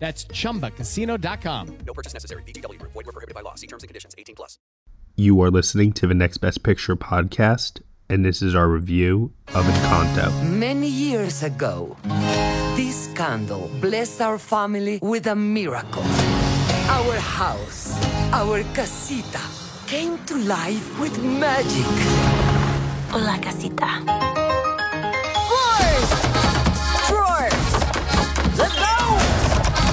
That's chumbacasino.com. No purchase necessary. VGW Group. Void were prohibited by law. See terms and conditions. 18 plus. You are listening to the Next Best Picture podcast, and this is our review of Encanto. Many years ago, this candle blessed our family with a miracle. Our house, our casita, came to life with magic. Hola, casita.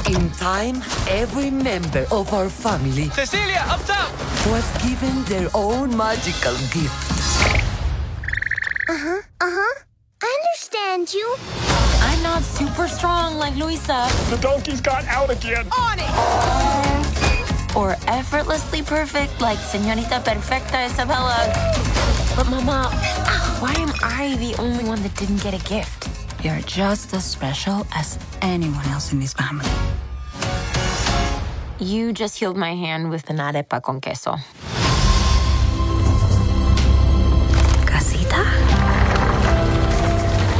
In time, every member of our family Cecilia, up top! was given their own magical gift. Uh huh. Uh-huh. I understand you. I'm not super strong like Luisa. The donkeys got out again. On it! Or effortlessly perfect like Señorita Perfecta Isabela. But Mama, why am I the only one that didn't get a gift? You're just as special as anyone else in this family. You just healed my hand with an arepa con queso. Casita?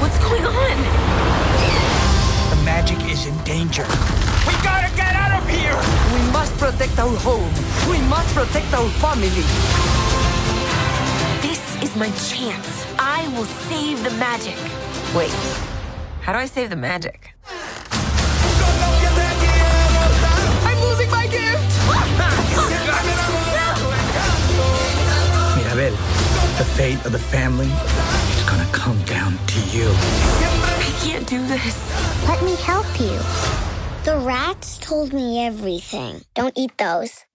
What's going on? The magic is in danger. We gotta get out of here! We must protect our home. We must protect our family. This is my chance. I will save the magic. Wait, how do I save the magic? I'm losing my gift! Mirabel, the fate of the family is gonna come down to you. I can't do this. Let me help you. The rats told me everything. Don't eat those.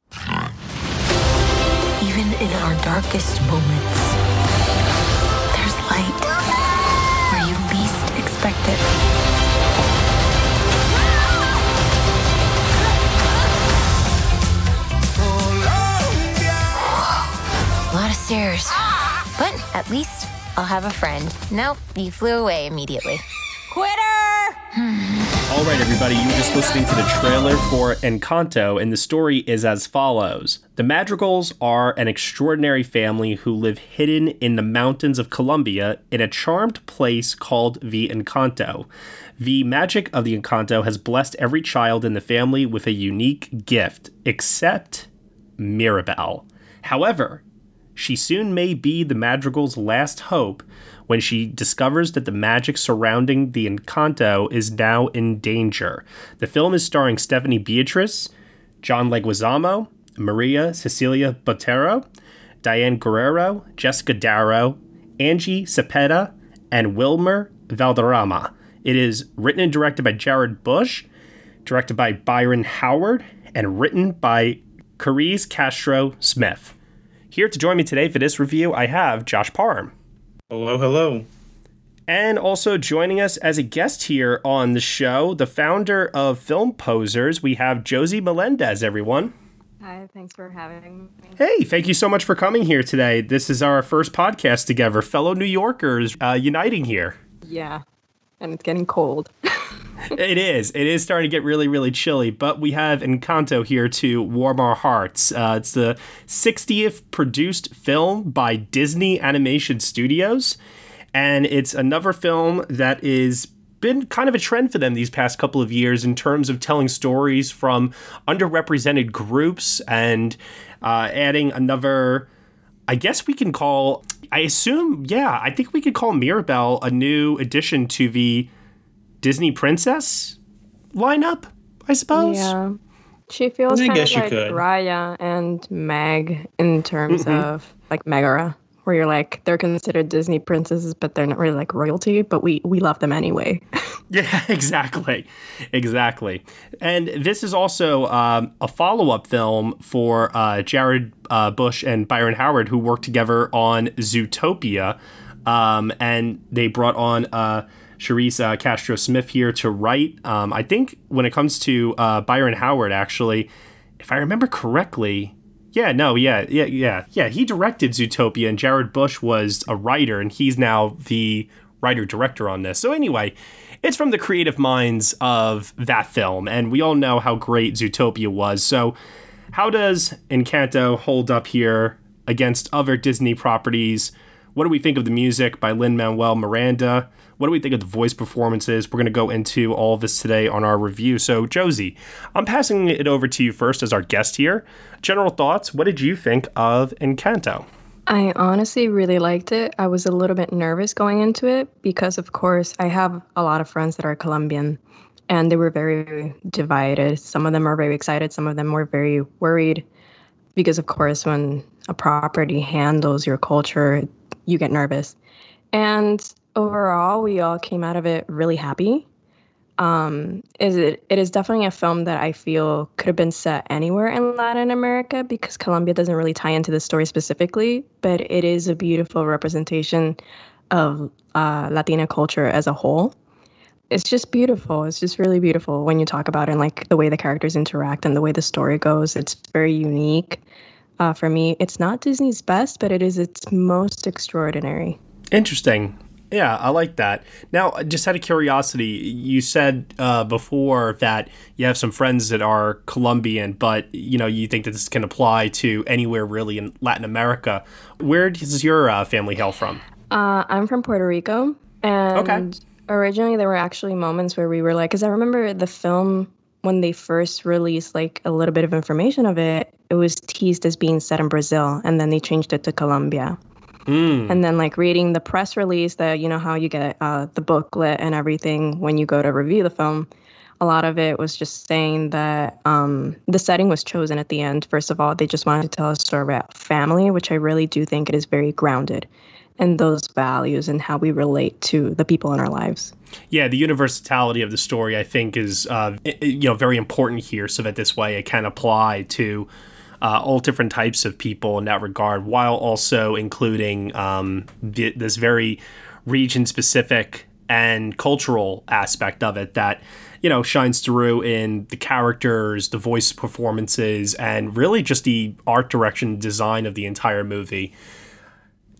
Even in our darkest moments, there's light A lot of stairs. But at least I'll have a friend. Nope, you flew away immediately. Quitter! Hmm. All right, everybody, you were just listening to the trailer for Encanto, and the story is as follows The Madrigals are an extraordinary family who live hidden in the mountains of Colombia in a charmed place called the Encanto. The magic of the Encanto has blessed every child in the family with a unique gift, except Mirabel. However, she soon may be the Madrigal's last hope when she discovers that the magic surrounding the Encanto is now in danger. The film is starring Stephanie Beatriz, John Leguizamo, Maria Cecilia Botero, Diane Guerrero, Jessica Darrow, Angie Cepeda, and Wilmer Valderrama. It is written and directed by Jared Bush, directed by Byron Howard, and written by Charise Castro Smith. Here to join me today for this review, I have Josh Parham. Hello, hello. And also joining us as a guest here on the show, the founder of Film Posers, we have Josie Melendez, everyone. Hi, thanks for having me. Hey, thank you so much for coming here today. This is our first podcast together, fellow New Yorkers uh, uniting here. Yeah, and it's getting cold. it is. It is starting to get really, really chilly, but we have Encanto here to warm our hearts. Uh, it's the 60th produced film by Disney Animation Studios, and it's another film that is been kind of a trend for them these past couple of years in terms of telling stories from underrepresented groups and uh, adding another. I guess we can call. I assume, yeah, I think we could call Mirabel a new addition to the Disney princess lineup, I suppose. Yeah. She feels I kind guess of you like could. Raya and Meg in terms Mhm. of like Megara, where you're like they're considered Disney princesses, but they're not really like royalty, but we we love them anyway. Yeah, exactly. Exactly. And this is also um, a follow up film for uh, Jared uh, Bush and Byron Howard, who worked together on Zootopia. Um, and they brought on uh, Charise uh, Castro Smith here to write. Um, I think when it comes to uh, Byron Howard, actually, if I remember correctly, Yeah, no, yeah, yeah, yeah, yeah. He directed Zootopia, and Jared Bush was a writer, and he's now the writer director on this. So anyway, it's from the creative minds of that film, and we all know how great Zootopia was. So, how does Encanto hold up here against other Disney properties? What do we think of the music by Lin Manuel Miranda? What do we think of the voice performances? We're going to go into all of this today on our review. So, Josie, I'm passing it over to you first as our guest here. General thoughts. What did you think of Encanto? I honestly really liked it. I was a little bit nervous going into it because, of course, I have a lot of friends that are Colombian and they were very divided. Some of them are very excited, some of them were very worried because, of course, when a property handles your culture, you get nervous. And overall, we all came out of it really happy. Um, is it? It is definitely a film that I feel could have been set anywhere in Latin America because Colombia doesn't really tie into the story specifically, but it is a beautiful representation of uh, Latina culture as a whole. It's just beautiful. It's just really beautiful when you talk about it and like the way the characters interact and the way the story goes. It's very unique. Uh, for me, it's not Disney's best, but it is its most extraordinary. Interesting. Yeah, I like that. Now, just out of curiosity, you said uh, before that you have some friends that are Colombian, but you know you think that this can apply to anywhere really in Latin America. Where does your uh, family hail from? Uh, I'm from Puerto Rico, and Okay. originally there were actually moments where we were like, because I remember the film when they first released like a little bit of information of it, it was teased as being set in Brazil, and then they changed it to Colombia. And then like reading the press release that you know how you get uh, the booklet and everything when you go to review the film. A lot of it was just saying that um, the setting was chosen at the end. First of all, they just wanted to tell a story about family, which I really do think it is very grounded in those values and how we relate to the people in our lives. Yeah, the universality of the story, I think, is uh, you know very important here, so that this way it can apply to uh, all different types of people in that regard, while also including um, th- this very region-specific and cultural aspect of it that you know shines through in the characters, the voice performances, and really just the art direction, design of the entire movie.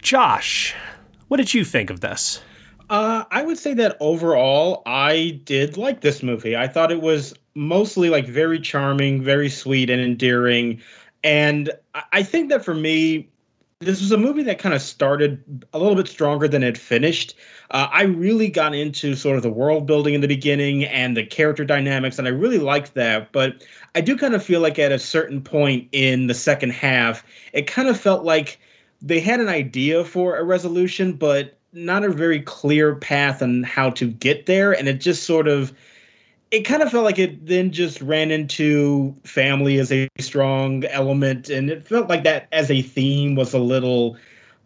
Josh, what did you think of this? Uh, I would say that overall, I did like this movie. I thought it was mostly like very charming, very sweet and endearing. And I- think that for me, this was a movie that kind of started a little bit stronger than it finished. Uh, I really got into sort of the world building in the beginning and the character dynamics, and I really liked that. But I do kind of feel like at a certain point in the second half, it kind of felt like they had an idea for a resolution, but not a very clear path on how to get there. And it just sort of, it kind of felt like it then just ran into family as a strong element. And it felt like that as a theme was a little,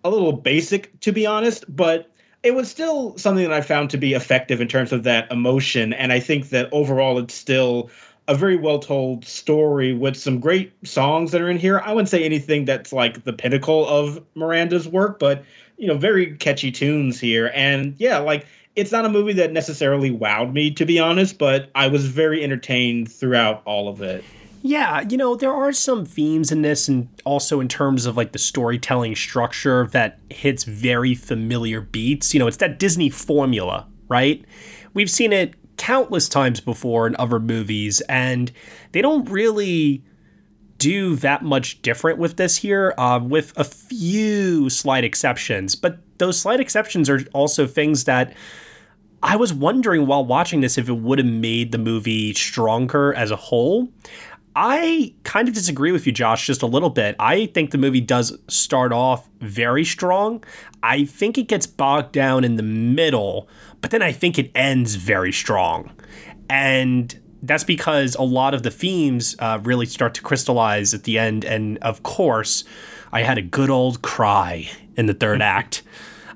a little basic, to be honest. But it was still something that I found to be effective in terms of that emotion. And I think that overall it's still a very well told story with some great songs that are in here. I wouldn't say anything that's like the pinnacle of Miranda's work, but you know, very catchy tunes here. And yeah, like it's not a movie that necessarily wowed me, to be honest, but I was very entertained throughout all of it. Yeah, you know, there are some themes in this, and also in terms of like the storytelling structure that hits very familiar beats. You know, it's that Disney formula, right? We've seen it countless times before in other movies, and they don't really do that much different with this here, uh, with a few slight exceptions. But those slight exceptions are also things that I was wondering while watching this if it would have made the movie stronger as a whole. I kind of disagree with you, Josh, just a little bit. I think the movie does start off very strong. I think it gets bogged down in the middle, but then I think it ends very strong. And that's because a lot of the themes uh, really start to crystallize at the end. And of course, I had a good old cry in the third act.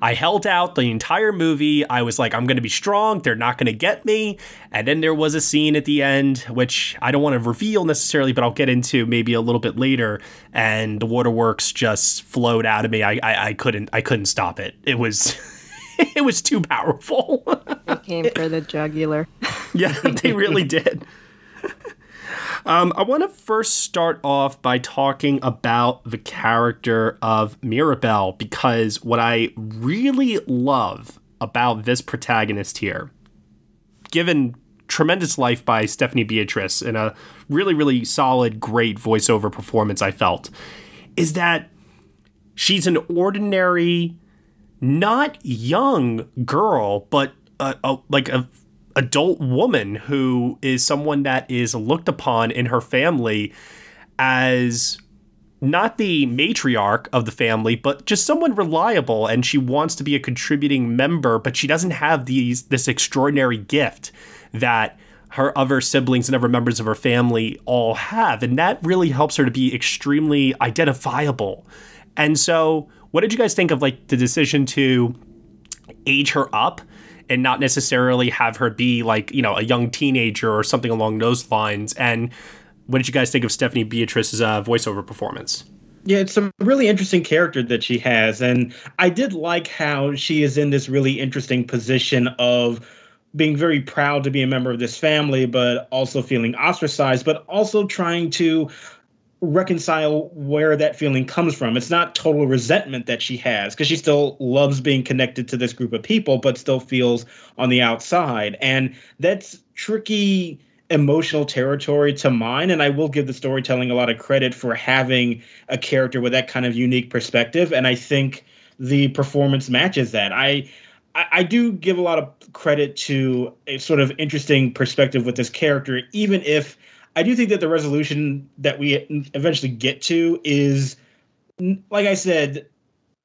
I held out the entire movie. I was like, I'm going to be strong. They're not going to get me. And then there was a scene at the end, which I don't want to reveal necessarily, but I'll get into maybe a little bit later. And the waterworks just flowed out of me. I, I, I couldn't, I couldn't stop it. It was, it was too powerful. It came for the jugular. yeah, they really did. Um, I want to first start off by talking about the character of Mirabel because what I really love about this protagonist here, given tremendous life by Stephanie Beatriz in a really, really solid, great voiceover performance, I felt, is that she's an ordinary, not young girl, but a, a, like a adult woman who is someone that is looked upon in her family as not the matriarch of the family, but just someone reliable and she wants to be a contributing member, but she doesn't have these this extraordinary gift that her other siblings and other members of her family all have. And that really helps her to be extremely identifiable. And so, what did you guys think of like the decision to age her up and not necessarily have her be like, you know, a young teenager or something along those lines? And what did you guys think of Stephanie Beatriz's uh, voiceover performance? Yeah, it's a really interesting character that she has. And I did like how she is in this really interesting position of being very proud to be a member of this family, but also feeling ostracized, but also trying to reconcile where that feeling comes from. It's not total resentment that she has because she still loves being connected to this group of people, but still feels on the outside. And that's tricky emotional territory to mine. And I will give the storytelling a lot of credit for having a character with that kind of unique perspective. And I think the performance matches that. I I, do give a lot of credit to a sort of interesting perspective with this character, even if I do think that the resolution that we eventually get to is, like I said,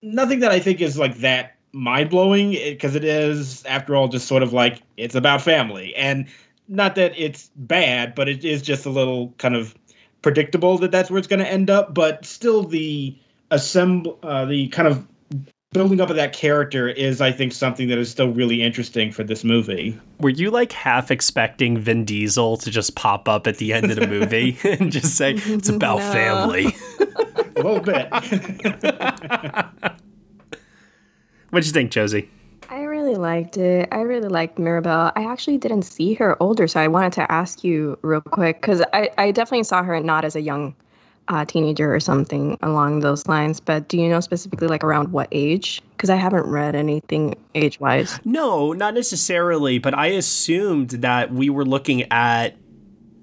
nothing that I think is like that mind blowing because it is, after all, just sort of like it's about family. And not that it's bad, but it is just a little kind of predictable that that's where it's going to end up. But still, the assemble, uh, the kind of building up of that character is, I think, something that is still really interesting for this movie. Were you like half expecting Vin Diesel to just pop up at the end of the movie and just say it's about no. family? A little bit. What'd you think, Josie? I really liked it. I really liked Mirabel. I actually didn't see her older, so I wanted to ask you real quick because I, I definitely saw her not as a young uh, teenager or something along those lines. But do you know specifically like around what age? Because I haven't read anything age wise. No, not necessarily. But I assumed that we were looking at,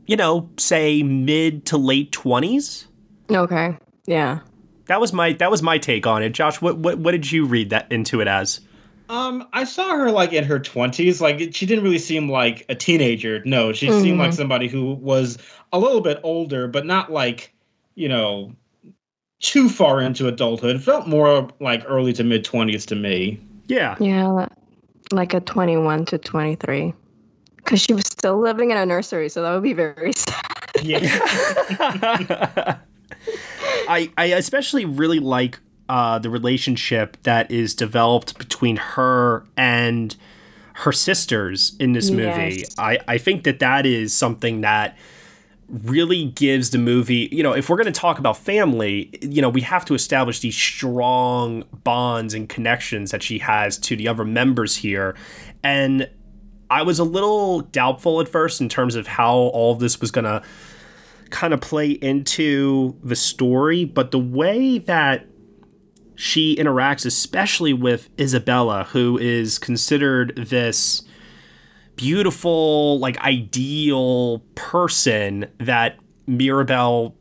you know, say mid to late twenties. Okay. Yeah. That was my that was my take on it. Josh, what what what did you read that into it as? Um, I saw her like in her twenties. Like she didn't really seem like a teenager. No, she mm-hmm. seemed like somebody who was a little bit older, but not like you know, too far into adulthood. It felt more like early to mid 20s to me. Yeah. Yeah, like a 21 to 23. Because she was still living in a nursery, so that would be very sad. Yeah. I, I especially really like uh, the relationship that is developed between her and her sisters in this movie. Yes. I, I think that that is something that really gives the movie, you know, if we're going to talk about family, you know, we have to establish these strong bonds and connections that she has to the other members here. And I was a little doubtful at first in terms of how all of this was going to kind of play into the story, but the way that she interacts, especially with Isabela, who is considered this beautiful, like ideal person that Mirabel,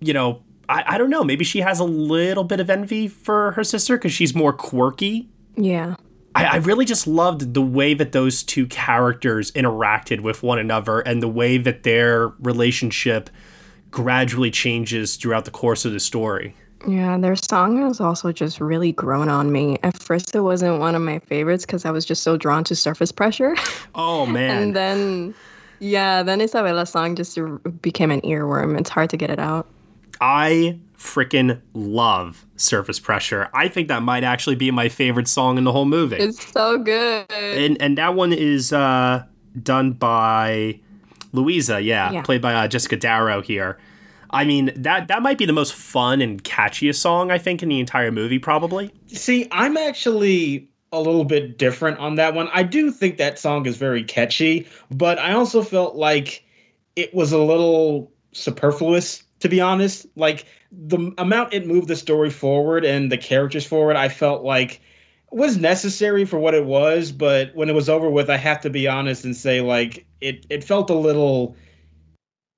you know, I, I don't know, maybe she has a little bit of envy for her sister because she's more quirky. Yeah. I, I really just loved the way that those two characters interacted with one another and the way that their relationship gradually changes throughout the course of the story. Yeah, their song has also just really grown on me. At first, it wasn't one of my favorites because I was just so drawn to surface pressure. Oh, man. and then, yeah, then Isabela's song just became an earworm. It's hard to get it out. I freaking love surface pressure. I think that might actually be my favorite song in the whole movie. It's so good. And and that one is uh, done by Luisa, yeah, yeah. played by uh, Jessica Darrow here. I mean, that that might be the most fun and catchiest song I think in the entire movie, probably. See, I'm actually a little bit different on that one. I do think that song is very catchy, but I also felt like it was a little superfluous to be honest. Like the amount it moved the story forward and the characters forward, I felt like was necessary for what it was, but when it was over with, I have to be honest and say like it it felt a little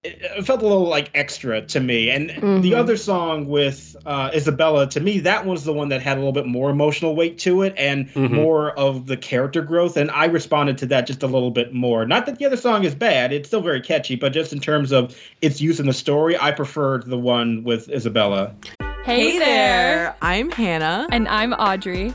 it felt a little like extra to me. And mm-hmm. the other song with uh, Isabela, to me, that was the one that had a little bit more emotional weight to it and mm-hmm. more of the character growth. And I responded to that just a little bit more. Not that the other song is bad; it's still very catchy, but just in terms of its use in the story, I preferred the one with Isabela. Hey, hey there. there, I'm Hannah, and I'm Audrey.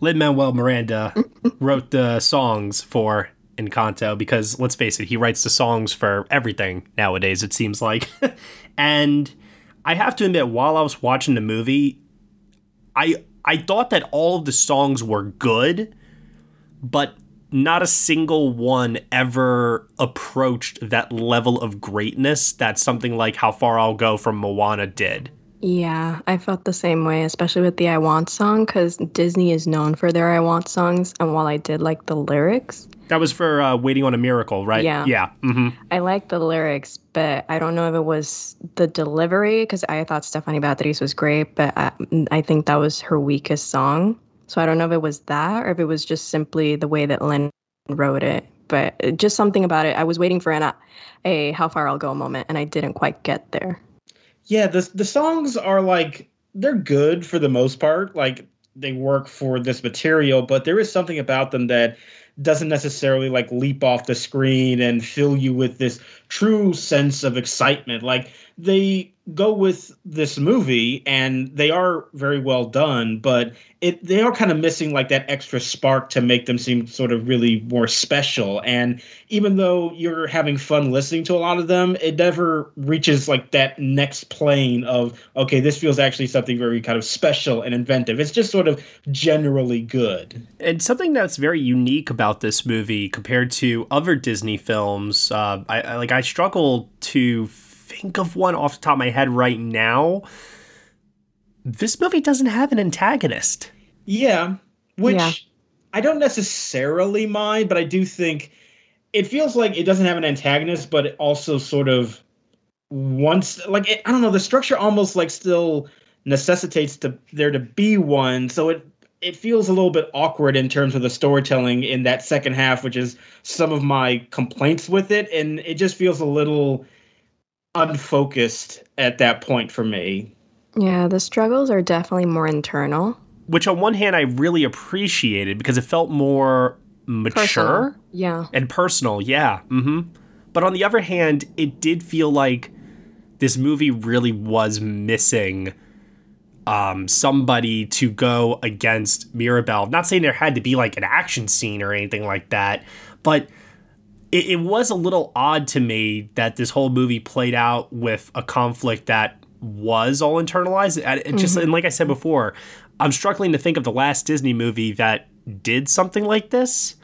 Lin Manuel Miranda wrote the songs for Encanto because let's face it, he writes the songs for everything nowadays, it seems like. and I have to admit, while I was watching the movie, I I thought that all of the songs were good, but not a single one ever approached that level of greatness that something like How Far I'll Go from Moana did. Yeah, I felt the same way, especially with the I Want song, because Disney is known for their I Want songs. And while I did like the lyrics, that was for uh, Waiting on a Miracle, right? Yeah. Yeah. Mm-hmm. I like the lyrics, but I don't know if it was the delivery, because I thought Stephanie Beatriz was great, but I, I think that was her weakest song. So I don't know if it was that or if it was just simply the way that Lin wrote it. But just something about it. I was waiting for an, a How Far I'll Go moment, and I didn't quite get there. Yeah, the the songs are like they're good for the most part. Like they work for this material, but there is something about them that doesn't necessarily like leap off the screen and fill you with this true sense of excitement. Like they go with this movie and they are very well done, but it they are kind of missing like that extra spark to make them seem sort of really more special. And even though you're having fun listening to a lot of them, it never reaches like that next plane of okay, this feels actually something very kind of special and inventive. It's just sort of generally good. And something that's very unique about this movie compared to other Disney films, uh, I, I like I struggle to think of one off the top of my head right now. This movie doesn't have an antagonist. Yeah, which yeah. I don't necessarily mind, but I do think it feels like it doesn't have an antagonist, but it also sort of wants like it, I don't know, the structure almost like still necessitates to there to be one, so it it feels a little bit awkward in terms of the storytelling in that second half, which is some of my complaints with it, and it just feels a little unfocused at that point for me. Yeah, the struggles are definitely more internal. Which, on one hand, I really appreciated because it felt more mature. Personal. Yeah. And personal, yeah. Mm-hmm. But on the other hand, it did feel like this movie really was missing um, somebody to go against Mirabel. Not saying there had to be like an action scene or anything like that, but it, it was a little odd to me that this whole movie played out with a conflict that was all internalized. And it just Mhm. and like I said before, I'm struggling to think of the last Disney movie that did something like this,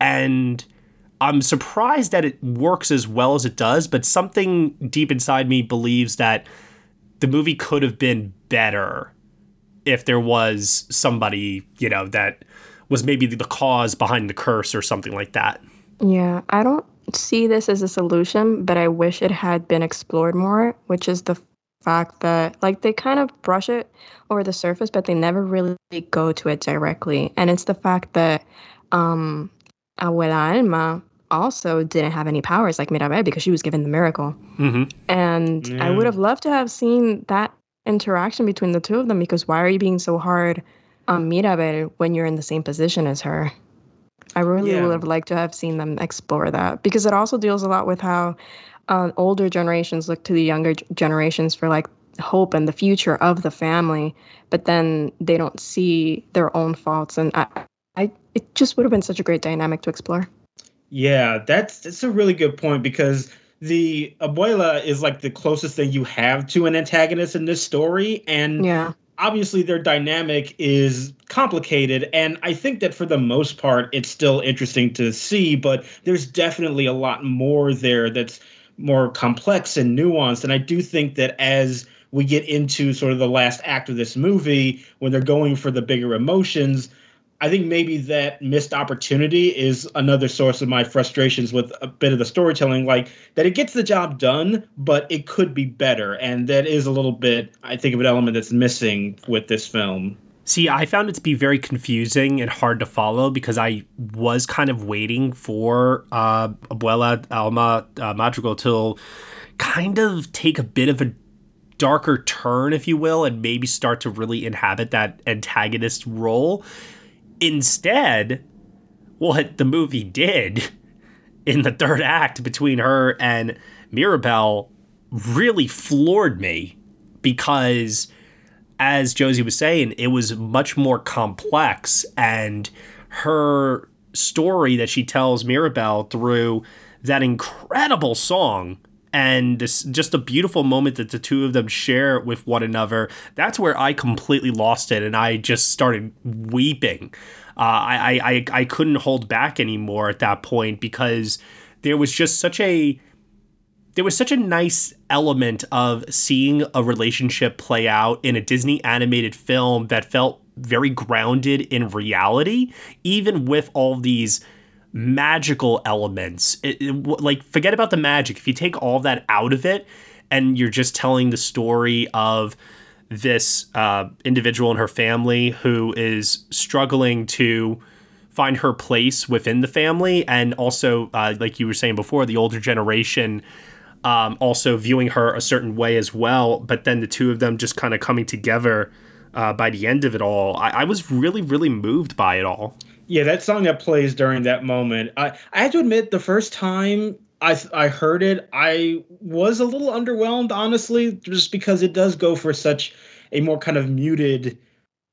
and I'm surprised that it works as well as it does. But something deep inside me believes that the movie could have been better if there was somebody you know that was maybe the cause behind the curse or something like that. Yeah, I don't see this as a solution, but I wish it had been explored more, which is the fact that like they kind of brush it over the surface, but they never really go to it directly. And it's the fact that um Abuela Alma also didn't have any powers like Mirabel because she was given the miracle. Mm-hmm. And I would have loved to have seen that interaction between the two of them because why are you being so hard on Mirabel when you're in the same position as her? I really Yeah. would have liked to have seen them explore that because it also deals a lot with how uh, older generations look to the younger generations for like hope and the future of the family, but then they don't see their own faults. And I, I it just would have been such a great dynamic to explore. Yeah, that's that's a really good point because the abuela is like the closest thing you have to an antagonist in this story, and Yeah. Obviously their dynamic is complicated and i think that for the most part it's still interesting to see but there's definitely a lot more there that's more complex and nuanced and i do think that as we get into sort of the last act of this movie when they're going for the bigger emotions I think maybe that missed opportunity is another source of my frustrations with a bit of the storytelling, like that it gets the job done, but it could be better. And that is a little bit, I think, of an element that's missing with this film. See, I found it to be very confusing and hard to follow because I was kind of waiting for uh, Abuela Alma uh, Madrigal to kind of take a bit of a darker turn, if you will, and maybe start to really inhabit that antagonist role. Instead, what the movie did in the third act between her and Mirabel really floored me because as Josie was saying, it was much more complex, and her story that she tells Mirabel through that incredible song and this, just a beautiful moment that the two of them share with one another. That's where I completely lost it, and I just started weeping. Uh, I, I I I couldn't hold back anymore at that point because there was just such a there was such a nice element of seeing a relationship play out in a Disney animated film that felt very grounded in reality, even with all these magical elements. It, it- like, forget about the magic. If you take all that out of it and you're just telling the story of this uh, individual and her family who is struggling to find her place within the family and also uh, like you were saying before the older generation um, also viewing her a certain way as well but then the two of them just kind of coming together uh, by the end of it all I-, I was really really moved by it all Yeah, that song that plays during that moment. I, I have to admit, the first time I I heard it, I was a little underwhelmed, honestly, just because it does go for such a more kind of muted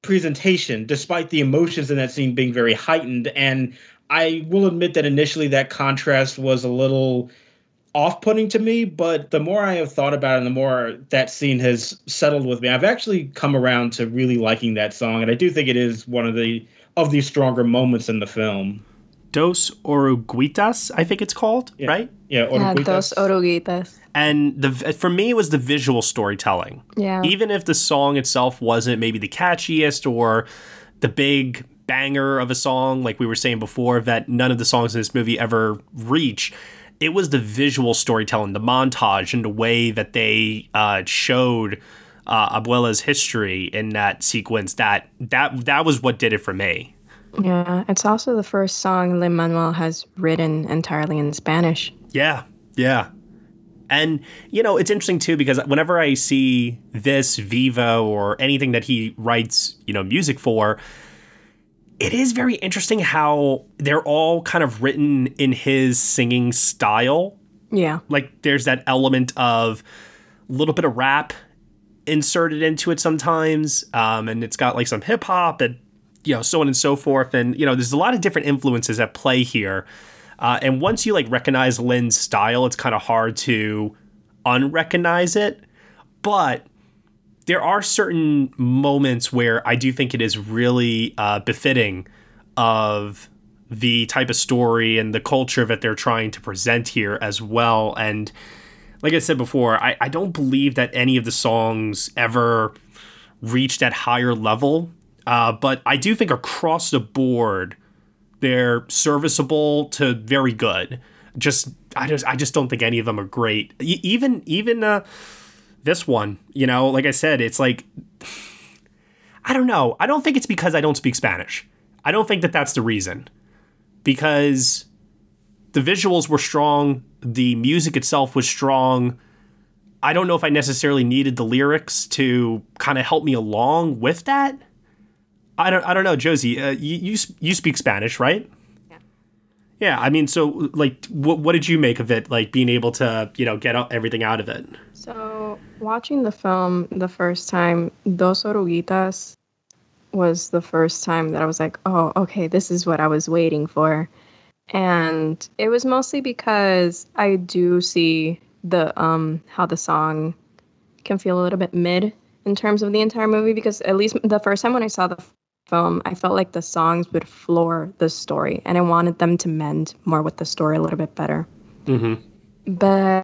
presentation, despite the emotions in that scene being very heightened. And I will admit that initially that contrast was a little off-putting to me but the more i have thought about it and the more that scene has settled with me i've actually come around to really liking that song and i do think it is one of the of the stronger moments in the film Dos Oruguitas, I think it's called, right? Yeah, Yeah, dos oruguitas. And the for me, it was the visual storytelling. Yeah. Even if the song itself wasn't maybe the catchiest or the big banger of a song, like we were saying before, that none of the songs in this movie ever reach. It was the visual storytelling, the montage, and the way that they uh, showed uh, Abuela's history in that sequence. That that that was what did it for me. Yeah, it's also the first song Lin Manuel has written entirely in Spanish. Yeah, yeah. And, you know, it's interesting too because whenever I see this, Vivo, or anything that he writes, you know, music for, it is very interesting how they're all kind of written in his singing style. Yeah. Like there's that element of a little bit of rap inserted into it sometimes. Um, and it's got like some hip hop and, you know, so on and so forth. And, you know, there's a lot of different influences at play here. Uh, and once you like recognize Lin's style, it's kind of hard to unrecognize it. But there are certain moments where I do think it is really uh, befitting of the type of story and the culture that they're trying to present here as well. And like I said before, I, I don't believe that any of the songs ever reached that higher level. Uh, but I do think across the board, they're serviceable to very good. Just I just I just don't think any of them are great. Even even uh, this one, you know, like I said, it's like I don't know. I don't think it's because I don't speak Spanish. I don't think that that's the reason. Because the visuals were strong, the music itself was strong. I don't know if I necessarily needed the lyrics to kind of help me along with that. I don't I don't know, Josie. Uh, you, you you speak Spanish, right? Yeah. Yeah. I mean, so like, what what did you make of it? Like being able to you know get everything out of it. So watching the film the first time, Dos Oruguitas was the first time that I was like, oh, okay, this is what I was waiting for. And it was mostly because I do see the um how the song can feel a little bit mid in terms of the entire movie because at least the first time when I saw the film, I felt like the songs would floor the story and I wanted them to mend more with the story a little bit better. Mm-hmm. But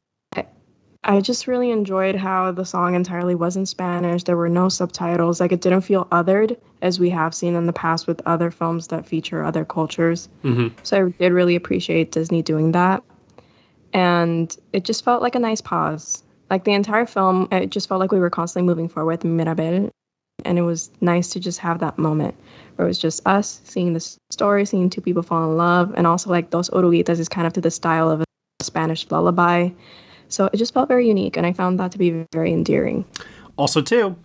I just really enjoyed how the song entirely was in Spanish. There were no subtitles. Like it didn't feel othered as we have seen in the past with other films that feature other cultures. Mm-hmm. So I did really appreciate Disney doing that. And it just felt like a nice pause. Like the entire film, it just felt like we were constantly moving forward with Mirabel. And it was nice to just have that moment where it was just us seeing the story, seeing two people fall in love. And also, like, Dos Oruguitas is kind of to the style of a Spanish lullaby. So it just felt very unique. And I found that to be very endearing. Also, too,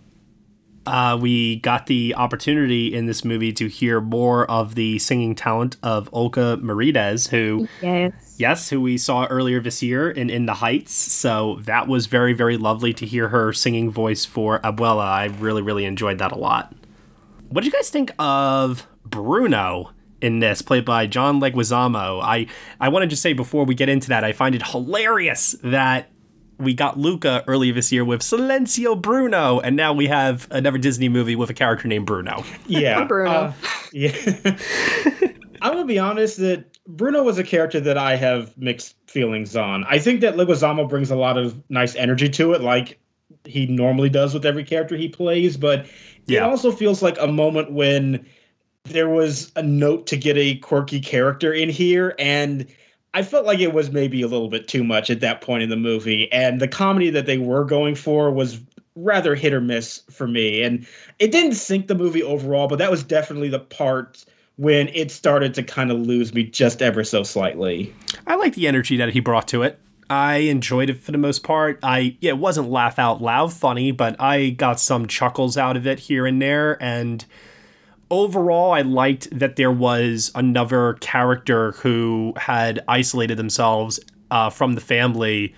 uh, we got the opportunity in this movie to hear more of the singing talent of Olga Merediz, who yes, yes, who we saw earlier this year in In the Heights. So that was very, very lovely to hear her singing voice for Abuela. I really, really enjoyed that a lot. What did you guys think of Bruno? In this, played by John Leguizamo, I I wanted to just say before we get into that, I find it hilarious that we got Luca earlier this year with Silencio Bruno, and now we have another Disney movie with a character named Bruno. Yeah, Bruno. uh, yeah. I'm gonna be honest that Bruno was a character that I have mixed feelings on. I think that Leguizamo brings a lot of nice energy to it, like he normally does with every character he plays. But Yeah. it also feels like a moment when there was a note to get a quirky character in here and I felt like it was maybe a little bit too much at that point in the movie, and the comedy that they were going for was rather hit or miss for me. And it didn't sink the movie overall, but that was definitely the part when it started to kind of lose me just ever so slightly. I like the energy that he brought to it. I enjoyed it for the most part. I yeah, it wasn't laugh out loud funny, but I got some chuckles out of it here and there and overall I liked that there was another character who had isolated themselves uh, from the family,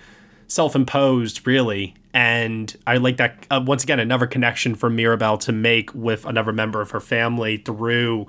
self-imposed really, and I like that uh, once again another connection for Mirabel to make with another member of her family through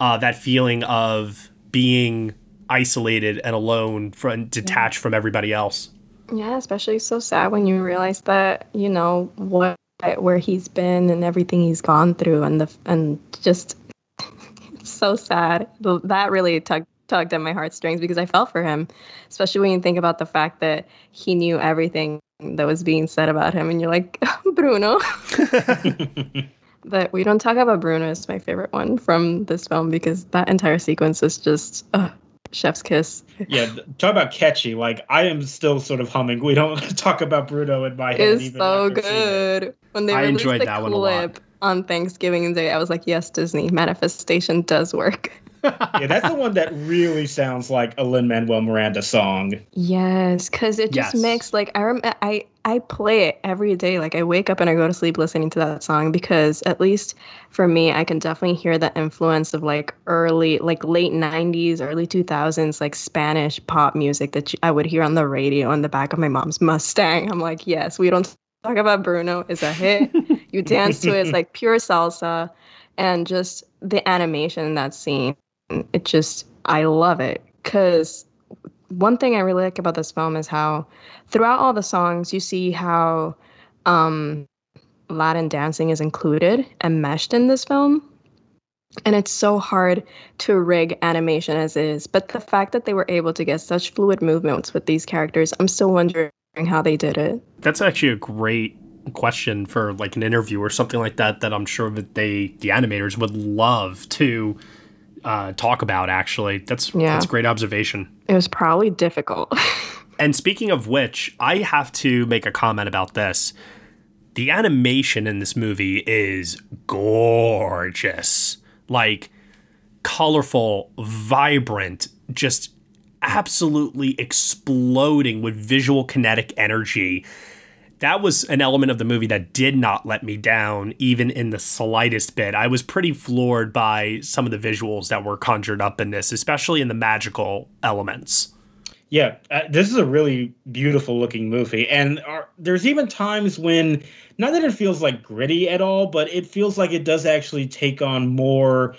uh, that feeling of being isolated and alone from detached from everybody else. Yeah, especially so sad when you realize that, you know, what where he's been and everything he's gone through and the and just so sad. That really tugged tugged at my heartstrings because I felt for him, especially when you think about the fact that he knew everything that was being said about him and you're like, Bruno. but we don't talk about Bruno is my favorite one from this film because that entire sequence is just uh, chef's kiss. Yeah, talk about catchy. Like I am still sort of humming. We don't talk about Bruno in my head. It's even so after it. good. When they I released enjoyed the that one a lot. clip on Thanksgiving Day, I was like, yes, Disney, manifestation does work. yeah, that's the one that really sounds like a Lin Manuel Miranda song. Yes, because it just Yes. makes like I rem- I I play it every day. Like I wake up and I go to sleep listening to that song because at least for me, I can definitely hear the influence of like early, like late '90s, early 2000s, like Spanish pop music that I would hear on the radio in the back of my mom's Mustang. I'm like, yes, we don't talk about Bruno. It's a hit. you dance to it. It's like pure salsa, and just the animation in that scene. It just I love it because one thing I really like about this film is how throughout all the songs you see how um Latin dancing is included and meshed in this film. And it's so hard to rig animation as is. But the fact that they were able to get such fluid movements with these characters, I'm still wondering how they did it. That's actually a great question for like an interview or something like that that I'm sure that they the animators would love to uh, talk about actually. That's Yeah. that's a great observation. It was probably difficult. And speaking of which, I have to make a comment about this. The animation in this movie is gorgeous. Like colorful, vibrant, just absolutely exploding with visual kinetic energy. That was an element of the movie that did not let me down, even in the slightest bit. I was pretty floored by some of the visuals that were conjured up in this, especially in the magical elements. Yeah, uh, this is a really beautiful looking movie, and are, there's even times when not that it feels like gritty at all, but it feels like it does actually take on more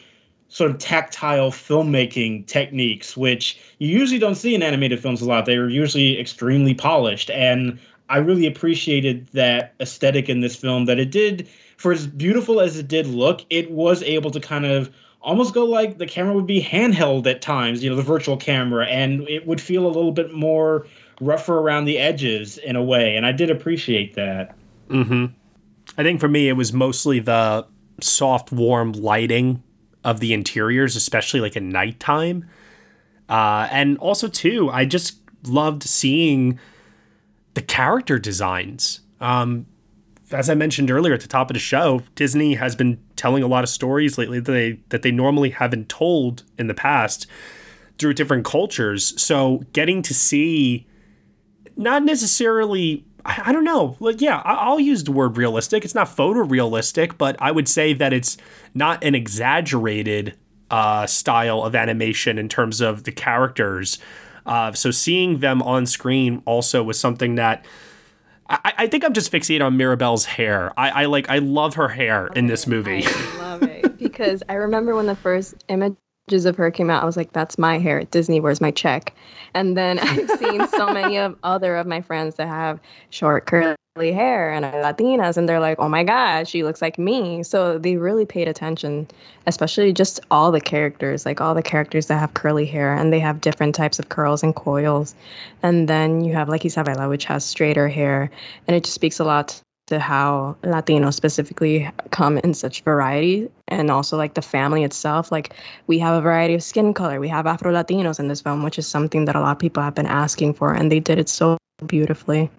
sort of tactile filmmaking techniques, which you usually don't see in animated films a lot. They are usually extremely polished, and I really appreciated that aesthetic in this film. That it did, for as beautiful as it did look, it was able to kind of almost go like the camera would be handheld at times, you know, the virtual camera, and it would feel a little bit more rougher around the edges in a way. And I did appreciate that. hmm I think for me, it was mostly the soft, warm lighting of the interiors, especially like at nighttime. Uh, and also, too, I just loved seeing the character designs. Um, as I mentioned earlier at the top of the show, Disney has been telling a lot of stories lately that they that they normally haven't told in the past through different cultures. So getting to see not necessarily I, don't know. Like, yeah, I, I'll use the word realistic. It's not photorealistic, but I would say that it's not an exaggerated uh, style of animation in terms of the characters. Uh, so seeing them on screen also was something that I, I think I'm just fixated on Mirabel's hair. I, I like I love her hair in this movie. I love it because I remember when the first images of her came out, I was like, "That's my hair Disney. Where's my check?" And then I've seen so many of other of my friends that have short curly hair and are Latinas, and they're like, "Oh my God, she looks like me." So they really paid attention, especially just all the characters, like all the characters that have curly hair, and they have different types of curls and coils. And then you have like Isabela, which has straighter hair, and it just speaks a lot to how Latinos specifically come in such variety and also like the family itself. Like we have a variety of skin color. We have Afro Latinos in this film, which is something that a lot of people have been asking for, and they did it so beautifully.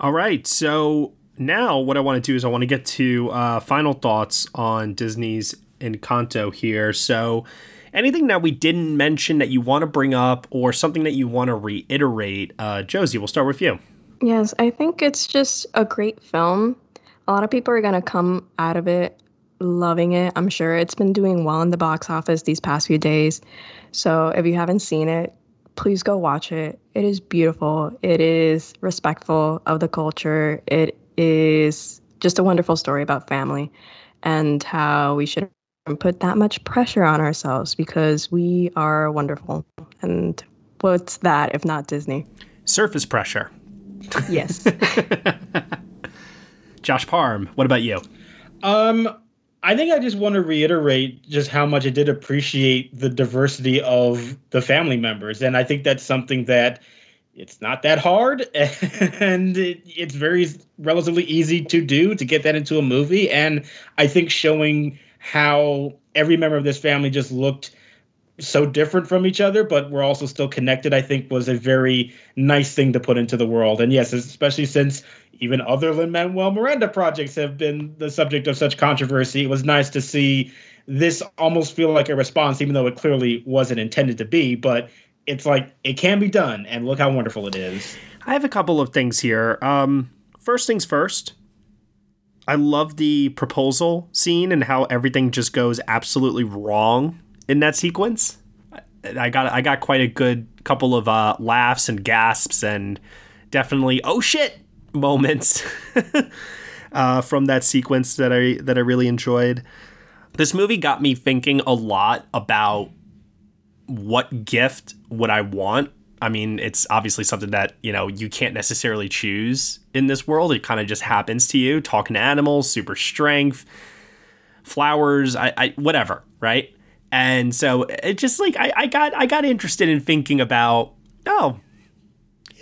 All right. So now what I want to do is I want to get to uh, final thoughts on Disney's Encanto here. So anything that we didn't mention that you want to bring up or something that you want to reiterate, uh, Josie, we'll start with you. Yes, I think it's just a great film. A lot of people are going to come out of it loving it. I'm sure it's been doing well in the box office these past few days. So if you haven't seen it, please go watch it. It is beautiful. It is respectful of the culture. It is just a wonderful story about family and how we shouldn't put that much pressure on ourselves because we are wonderful. And what's that if not Disney? Surface pressure. Yes. Josh Parham, what about you? Um, I think I just want to reiterate just how much I did appreciate the diversity of the family members, and I think that's something that it's not that hard, and it, it's very relatively easy to do to get that into a movie. And I think showing how every member of this family just looked so different from each other, but we're also still connected, I think was a very nice thing to put into the world. And yes, especially since even other Lin Manuel Miranda projects have been the subject of such controversy, it was nice to see this almost feel like a response, even though it clearly wasn't intended to be. But it's like it can be done, and look how wonderful it is. I have a couple of things here. Um, first things first. I love the proposal scene and how everything just goes absolutely wrong in that sequence. I got I got quite a good couple of uh, laughs and gasps and definitely oh shit moments uh, from that sequence that I that I really enjoyed. This movie got me thinking a lot about what gift would I want I mean, it's obviously something that, you know, you can't necessarily choose in this world. It kind of just happens to you. Talking to animals, super strength, flowers, I, I whatever, right? And so it just like I, I got I got interested in thinking about, oh,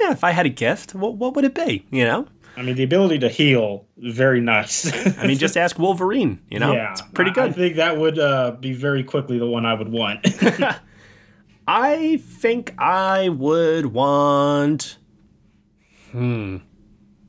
yeah, if I had a gift, what what would it be? You know? I mean, the ability to heal, very nice. I mean, just ask Wolverine. You know, yeah, it's pretty good. I think that would uh, be very quickly the one I would want. I think I would want. Hmm.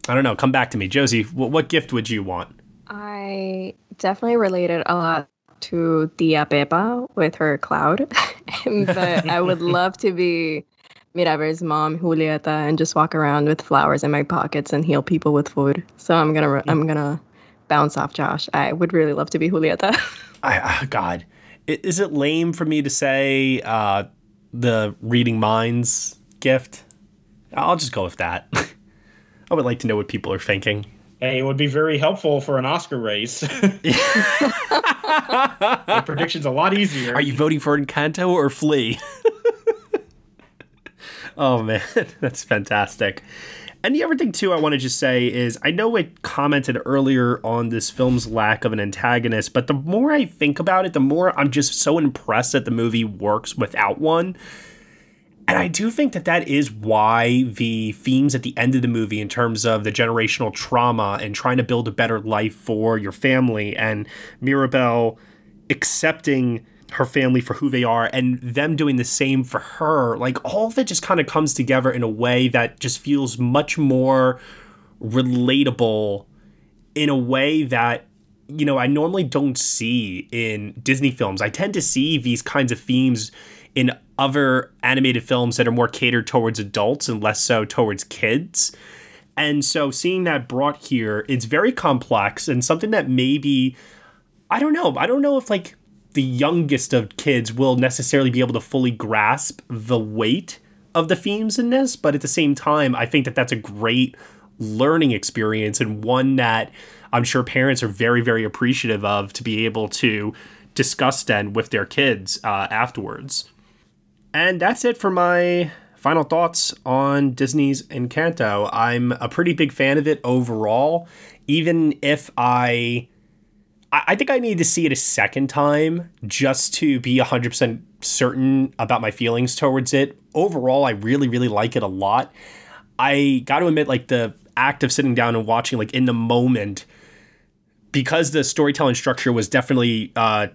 I don't know. Come back to me, Josie. What, what gift would you want? I definitely related a lot to Tia Pepa with her cloud, but I would love to be Mirabel's mom, Julieta, and just walk around with flowers in my pockets and heal people with food. So I'm gonna I'm gonna bounce off Josh. I would really love to be Julieta. I, oh God, is it lame for me to say uh, the reading minds gift? I'll just go with that. I would like to know what people are thinking. Hey, it would be very helpful for an Oscar race. the prediction's a lot easier. Are you voting for Encanto or Flee? oh man, that's fantastic. And the other thing too, I want to just say is I know I commented earlier on this film's lack of an antagonist, but the more I think about it, the more I'm just so impressed that the movie works without one. And I do think that that is why the themes at the end of the movie, in terms of the generational trauma and trying to build a better life for your family, and Mirabel accepting her family for who they are and them doing the same for her like all of it just kind of comes together in a way that just feels much more relatable in a way that you know I normally don't see in Disney films. I tend to see these kinds of themes in other animated films that are more catered towards adults and less so towards kids. And so seeing that brought here, it's very complex and something that maybe I don't know. I don't know if like the youngest of kids will necessarily be able to fully grasp the weight of the themes in this, but at the same time, I think that that's a great learning experience and one that I'm sure parents are very, very appreciative of to be able to discuss then with their kids uh, afterwards. And that's it for my final thoughts on Disney's Encanto. I'm a pretty big fan of it overall, even if I I think I need to see it a second time just to be 100% certain about my feelings towards it. Overall, I really, really like it a lot. I got to admit, like, the act of sitting down and watching, like, in the moment, because the storytelling structure was definitely uh,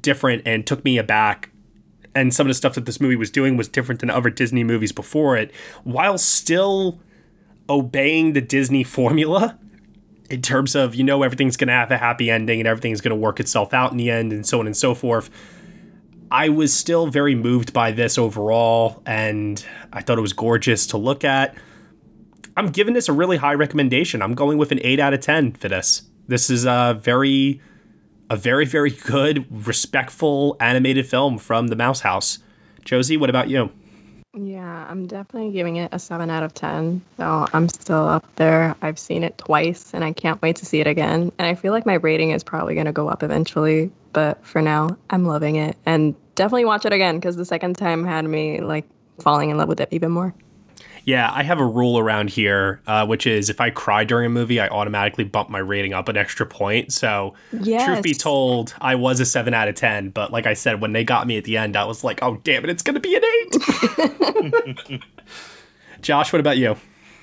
different and took me aback, and some of the stuff that this movie was doing was different than other Disney movies before it, while still obeying the Disney formula in terms of you know everything's going to have a happy ending and everything's going to work itself out in the end and so on and so forth i was still very moved by this overall and i thought it was gorgeous to look at. I'm giving this a really high recommendation. I'm going with an 8 out of 10 for this. This is a very a very very good respectful animated film from the mouse house josie what about you yeah, I'm definitely giving it a 7 out of 10. So I'm still up there. I've seen it twice and I can't wait to see it again. And I feel like my rating is probably going to go up eventually. But for now, I'm loving it. And definitely watch it again because the second time had me like falling in love with it even more. Yeah, I have a rule around here, uh, which is if I cry during a movie, I automatically bump my rating up an extra point. So, yes. truth be told, I was a 7 out of 10. But like I said, when they got me at the end, I was like, oh, damn it, it's going to be an 8. Josh, what about you?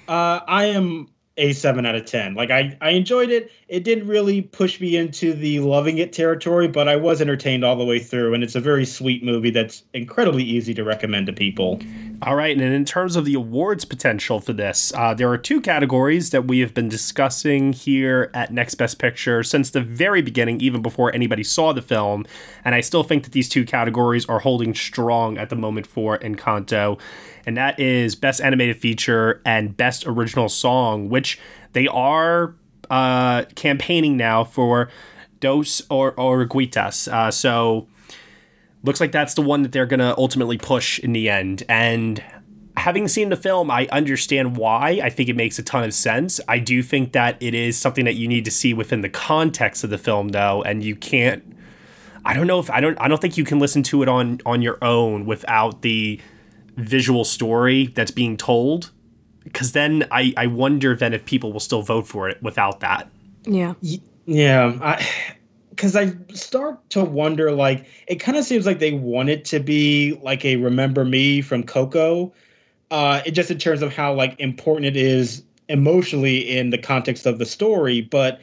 Uh, I am a 7 out of 10. Like, I, I enjoyed it. It didn't really push me into the loving it territory, but I was entertained all the way through. And it's a very sweet movie that's incredibly easy to recommend to people. All right, and in terms of the awards potential for this, uh, there are two categories that we have been discussing here at Next Best Picture since the very beginning, even before anybody saw the film. And I still think that these two categories are holding strong at the moment for Encanto, and that is Best Animated Feature and Best Original Song, which they are uh, campaigning now for Dos or Oruguitas. Uh, so looks like that's the one that they're going to ultimately push in the end. And having seen the film, I understand why. I think it makes a ton of sense. I do think that it is something that you need to see within the context of the film, though, and you can't. I don't know if I don't. I don't think you can listen to it on on your own without the visual story that's being told. Because then I, I wonder then if people will still vote for it without that. Yeah. Yeah, I because I start to wonder like it kind of seems like they want it to be like a remember me from Coco. Uh it just in terms of how like important it is emotionally in the context of the story, but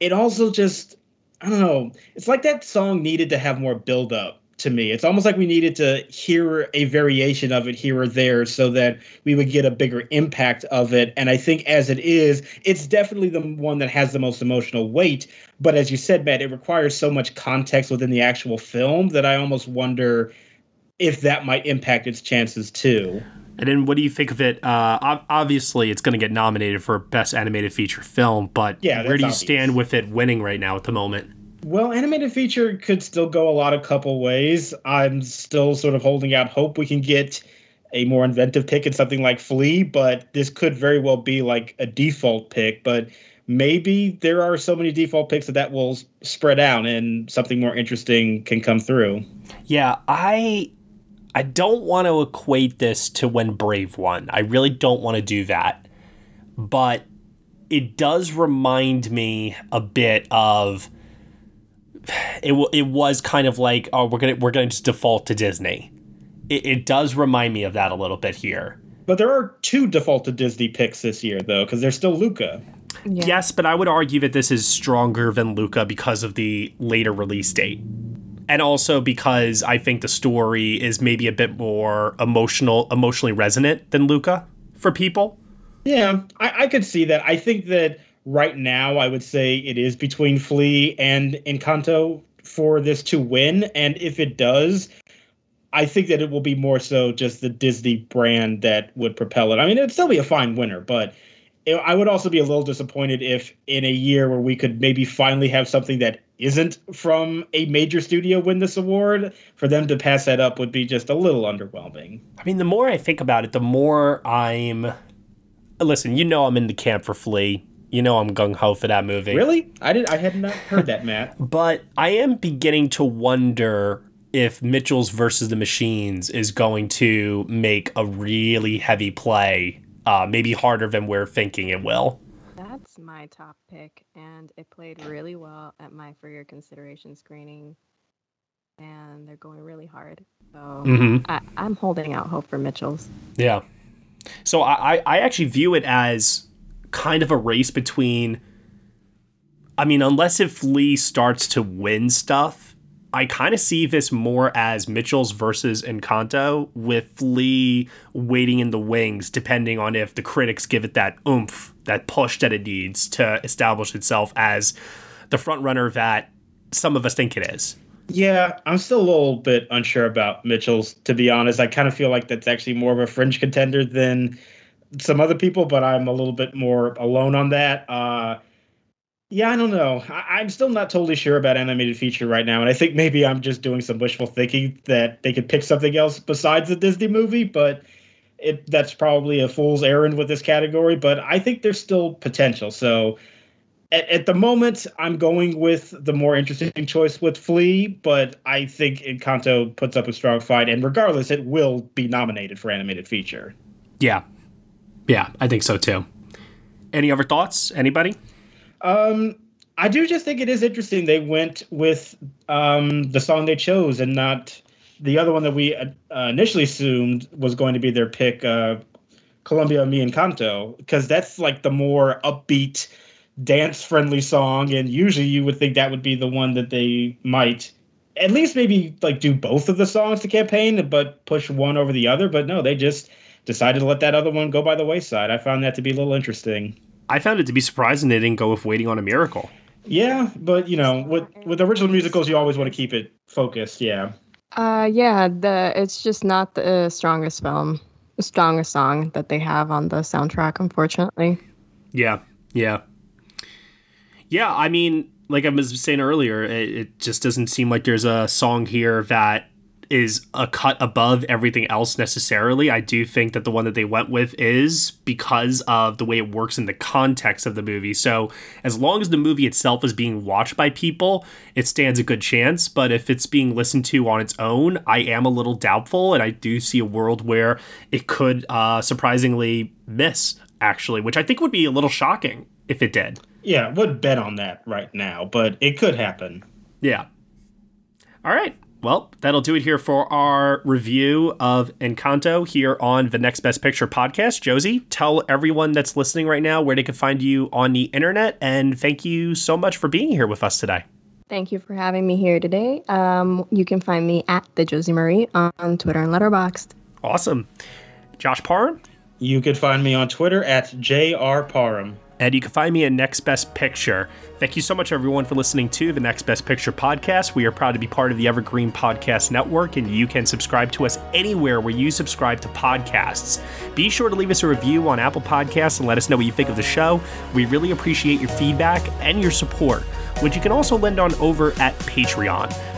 it also just I don't know. It's like that song needed to have more build up to me. It's almost like we needed to hear a variation of it here or there so that we would get a bigger impact of it. And I think as it is, it's definitely the one that has the most emotional weight. But as you said, Matt, it requires so much context within the actual film that I almost wonder if that might impact its chances too. And then what do you think of it? Uh, obviously, it's going to get nominated for Best Animated Feature Film, but yeah, where do you obvious. stand with it winning right now at the moment? Well, animated feature could still go a lot of couple ways. I'm still sort of holding out hope we can get a more inventive pick in something like Flee, but this could very well be like a default pick. But maybe there are so many default picks that that will spread out and something more interesting can come through. Yeah, I I don't want to equate this to when Brave won. I really don't want to do that. But it does remind me a bit of it, it was kind of like oh we're gonna we're gonna just default to Disney. It, it does remind me of that a little bit here. But there are two defaulted Disney picks this year though, because there's still Luca. Yeah. Yes, but I would argue that this is stronger than Luca because of the later release date. And also because I think the story is maybe a bit more emotional, emotionally resonant than Luca for people. Yeah, I, I could see that. I think that right now I would say it is between Flee and Encanto for this to win. And if it does, I think that it will be more so just the Disney brand that would propel it. I mean, it'd still be a fine winner, but it, I would also be a little disappointed if in a year where we could maybe finally have something that isn't from a major studio win this award, for them to pass that up would be just a little underwhelming. I mean, the more I think about it, the more I'm. Listen, you know I'm in the camp for Flee. You know I'm gung ho for that movie. Really? I did. I had not heard that, Matt. but I am beginning to wonder if Mitchell's versus the Machines is going to make a really heavy play, uh, maybe harder than we're thinking it will. That's my top pick, and it played really well at my For Your Consideration screening, and they're going really hard. So Mhm. I, I'm holding out hope for Mitchell's. Yeah. So I, I I actually view it as kind of a race between. I mean, unless if Lee starts to win stuff, I kind of see this more as Mitchell's versus Encanto, with Lee waiting in the wings, depending on if the critics give it that oomph, that push that it needs to establish itself as the front runner that some of us think it is. Yeah, I'm still a little bit unsure about Mitchell's, to be honest. I kind of feel like that's actually more of a fringe contender than some other people, but I'm a little bit more alone on that. Uh, yeah, I don't know. I- I'm still not totally sure about animated feature right now, and I think maybe I'm just doing some wishful thinking that they could pick something else besides the Disney movie, but it that's probably a fool's errand with this category. But I think there's still potential. So at, at the moment, I'm going with the more interesting choice with Flee, but I think Encanto puts up a strong fight, and regardless, it will be nominated for animated feature. Yeah. Yeah, I think so too. Any other thoughts? Anybody? Um, I do just think it is interesting they went with um, the song they chose and not the other one that we uh, initially assumed was going to be their pick, uh, Colombia Mi Encanto, because that's like the more upbeat, dance friendly song. And usually you would think that would be the one that they might at least maybe like do both of the songs to campaign, but push one over the other. But no, they just decided to let that other one go by the wayside. I found that to be a little interesting. I found it to be surprising they didn't go with Waiting on a Miracle. Yeah, but you know, with with original musicals, you always want to keep it focused. Yeah. Uh, yeah, the it's just not the strongest film, the strongest song that they have on the soundtrack, unfortunately. Yeah, yeah. Yeah, I mean, like I was saying earlier, it, it just doesn't seem like there's a song here that is a cut above everything else necessarily. I do think that the one that they went with is because of the way it works in the context of the movie. So, as long as the movie itself is being watched by people, it stands a good chance. But if it's being listened to on its own, I am a little doubtful. And I do see a world where it could uh, surprisingly miss, actually, which I think would be a little shocking if it did. Yeah, would bet on that right now, but it could happen. Yeah. All right. Well, that'll do it here for our review of Encanto here on the Next Best Picture podcast. Josie, tell everyone that's listening right now where they can find you on the internet, and thank you so much for being here with us today. Thank you for having me here today. Um, you can find me at the Josie Marie on Twitter and Letterboxd. Awesome. Josh Parham? You could find me on Twitter at JR Parham. And you can find me at Next Best Picture. Thank you so much, everyone, for listening to the Next Best Picture podcast. We are proud to be part of the Evergreen Podcast Network, and you can subscribe to us anywhere where you subscribe to podcasts. Be sure to leave us a review on Apple Podcasts and let us know what you think of the show. We really appreciate your feedback and your support, which you can also lend on over at Patreon.